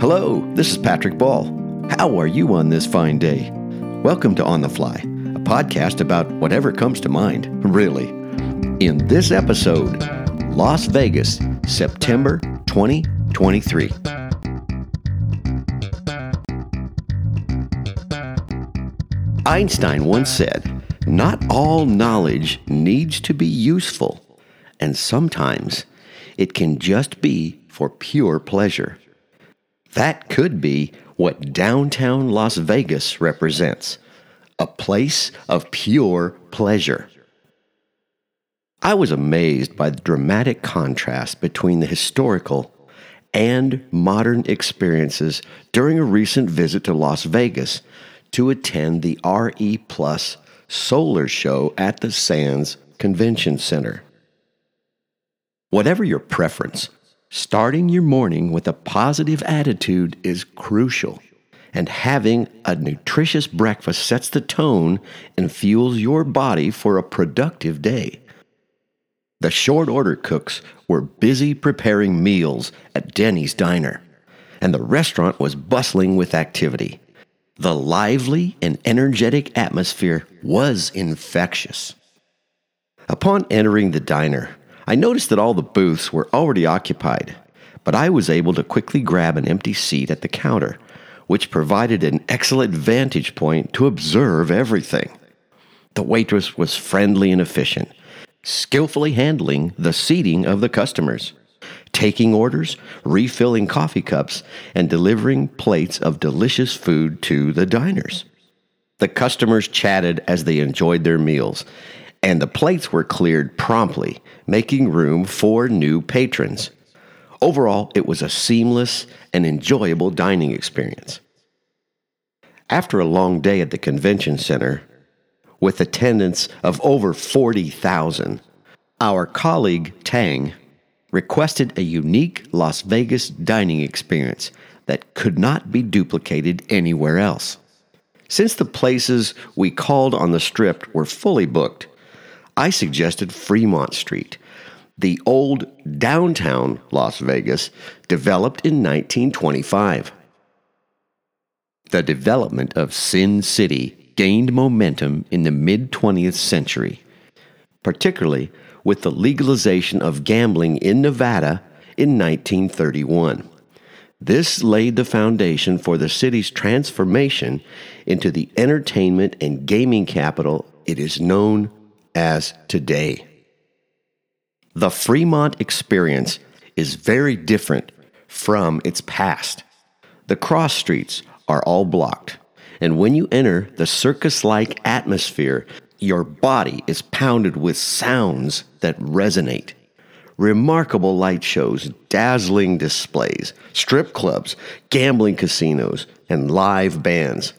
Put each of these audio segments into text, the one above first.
Hello, this is Patrick Ball. How are you on this fine day? Welcome to On the Fly, a podcast about whatever comes to mind, really. In this episode, Las Vegas, September 2023. Einstein once said, Not all knowledge needs to be useful, and sometimes it can just be for pure pleasure. That could be what downtown Las Vegas represents a place of pure pleasure. I was amazed by the dramatic contrast between the historical and modern experiences during a recent visit to Las Vegas to attend the RE Plus Solar Show at the Sands Convention Center. Whatever your preference, starting your morning with a positive attitude is crucial, and having a nutritious breakfast sets the tone and fuels your body for a productive day. The short order cooks were busy preparing meals at Denny's Diner, and the restaurant was bustling with activity. The lively and energetic atmosphere was infectious. Upon entering the diner, I noticed that all the booths were already occupied, but I was able to quickly grab an empty seat at the counter, which provided an excellent vantage point to observe everything. The waitress was friendly and efficient, skillfully handling the seating of the customers taking orders, refilling coffee cups, and delivering plates of delicious food to the diners. The customers chatted as they enjoyed their meals, and the plates were cleared promptly, making room for new patrons. Overall, it was a seamless and enjoyable dining experience. After a long day at the convention center, with attendance of over 40,000, our colleague Tang requested a unique Las Vegas dining experience that could not be duplicated anywhere else. Since the places we called on the strip were fully booked, I suggested Fremont Street, the old downtown Las Vegas developed in 1925. The development of Sin City gained momentum in the mid 20th century, particularly with the legalization of gambling in Nevada in 1931. This laid the foundation for the city's transformation into the entertainment and gaming capital it is known as today. The Fremont experience is very different from its past. The cross streets are all blocked, and when you enter the circus like atmosphere your body is pounded with sounds that resonate. Remarkable light shows, dazzling displays, strip clubs, gambling casinos, and live bands.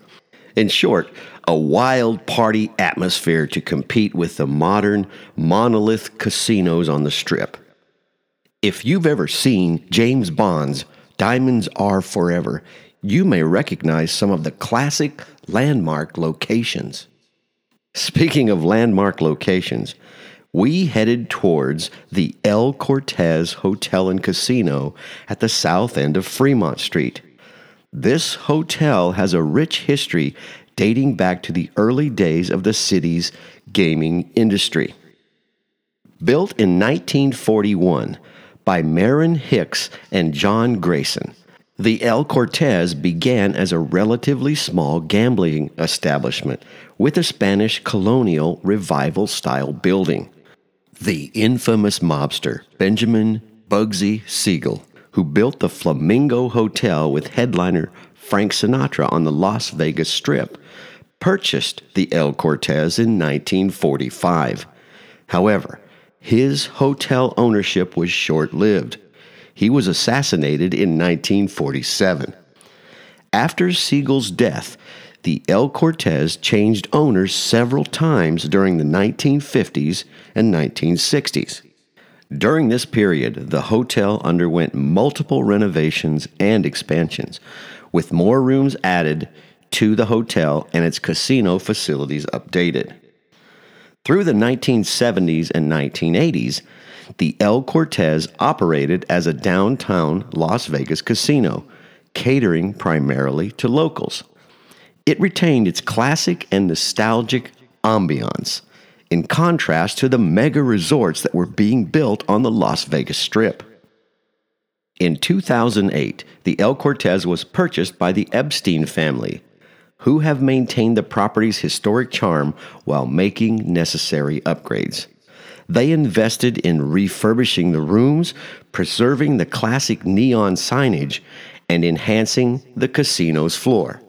In short, a wild party atmosphere to compete with the modern monolith casinos on the strip. If you've ever seen James Bond's Diamonds Are Forever, you may recognize some of the classic landmark locations. Speaking of landmark locations, we headed towards the El Cortez Hotel and Casino at the south end of Fremont Street. This hotel has a rich history dating back to the early days of the city's gaming industry. Built in 1941 by Marion Hicks and John Grayson, the El Cortez began as a relatively small gambling establishment with a Spanish colonial revival style building. The infamous mobster Benjamin Bugsy Siegel, who built the Flamingo Hotel with headliner Frank Sinatra on the Las Vegas Strip, purchased the El Cortez in 1945. However, his hotel ownership was short lived he was assassinated in 1947. After Siegel's death, the El Cortez changed owners several times during the 1950s and 1960s. During this period, the hotel underwent multiple renovations and expansions, with more rooms added to the hotel and its casino facilities updated. Through the 1970s and 1980s, the El Cortez operated as a downtown Las Vegas casino, catering primarily to locals. It retained its classic and nostalgic ambiance, in contrast to the mega resorts that were being built on the Las Vegas Strip. In 2008, the El Cortez was purchased by the Epstein family, who have maintained the property's historic charm while making necessary upgrades. They invested in refurbishing the rooms, preserving the classic neon signage, and enhancing the casino's floor.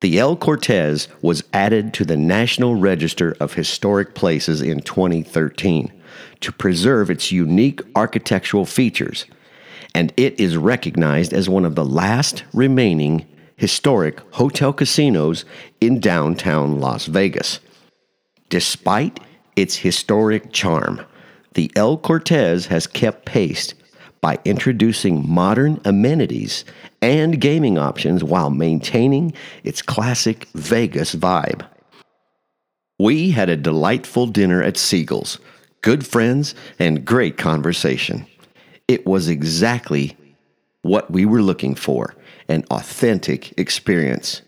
The El Cortez was added to the National Register of Historic Places in 2013 to preserve its unique architectural features, and it is recognized as one of the last remaining historic hotel casinos in downtown Las Vegas. Despite its historic charm, the El Cortez has kept pace by introducing modern amenities and gaming options while maintaining its classic Vegas vibe. We had a delightful dinner at Siegel's, good friends, and great conversation. It was exactly what we were looking for an authentic experience.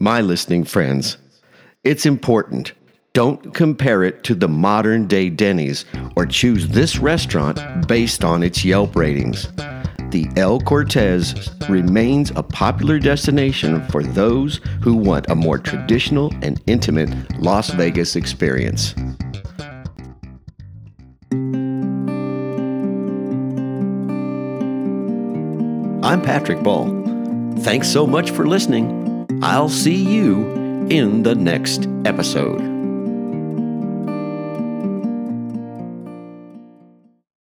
My listening friends, it's important. Don't compare it to the modern day Denny's or choose this restaurant based on its Yelp ratings. The El Cortez remains a popular destination for those who want a more traditional and intimate Las Vegas experience. I'm Patrick Ball. Thanks so much for listening. I'll see you in the next episode.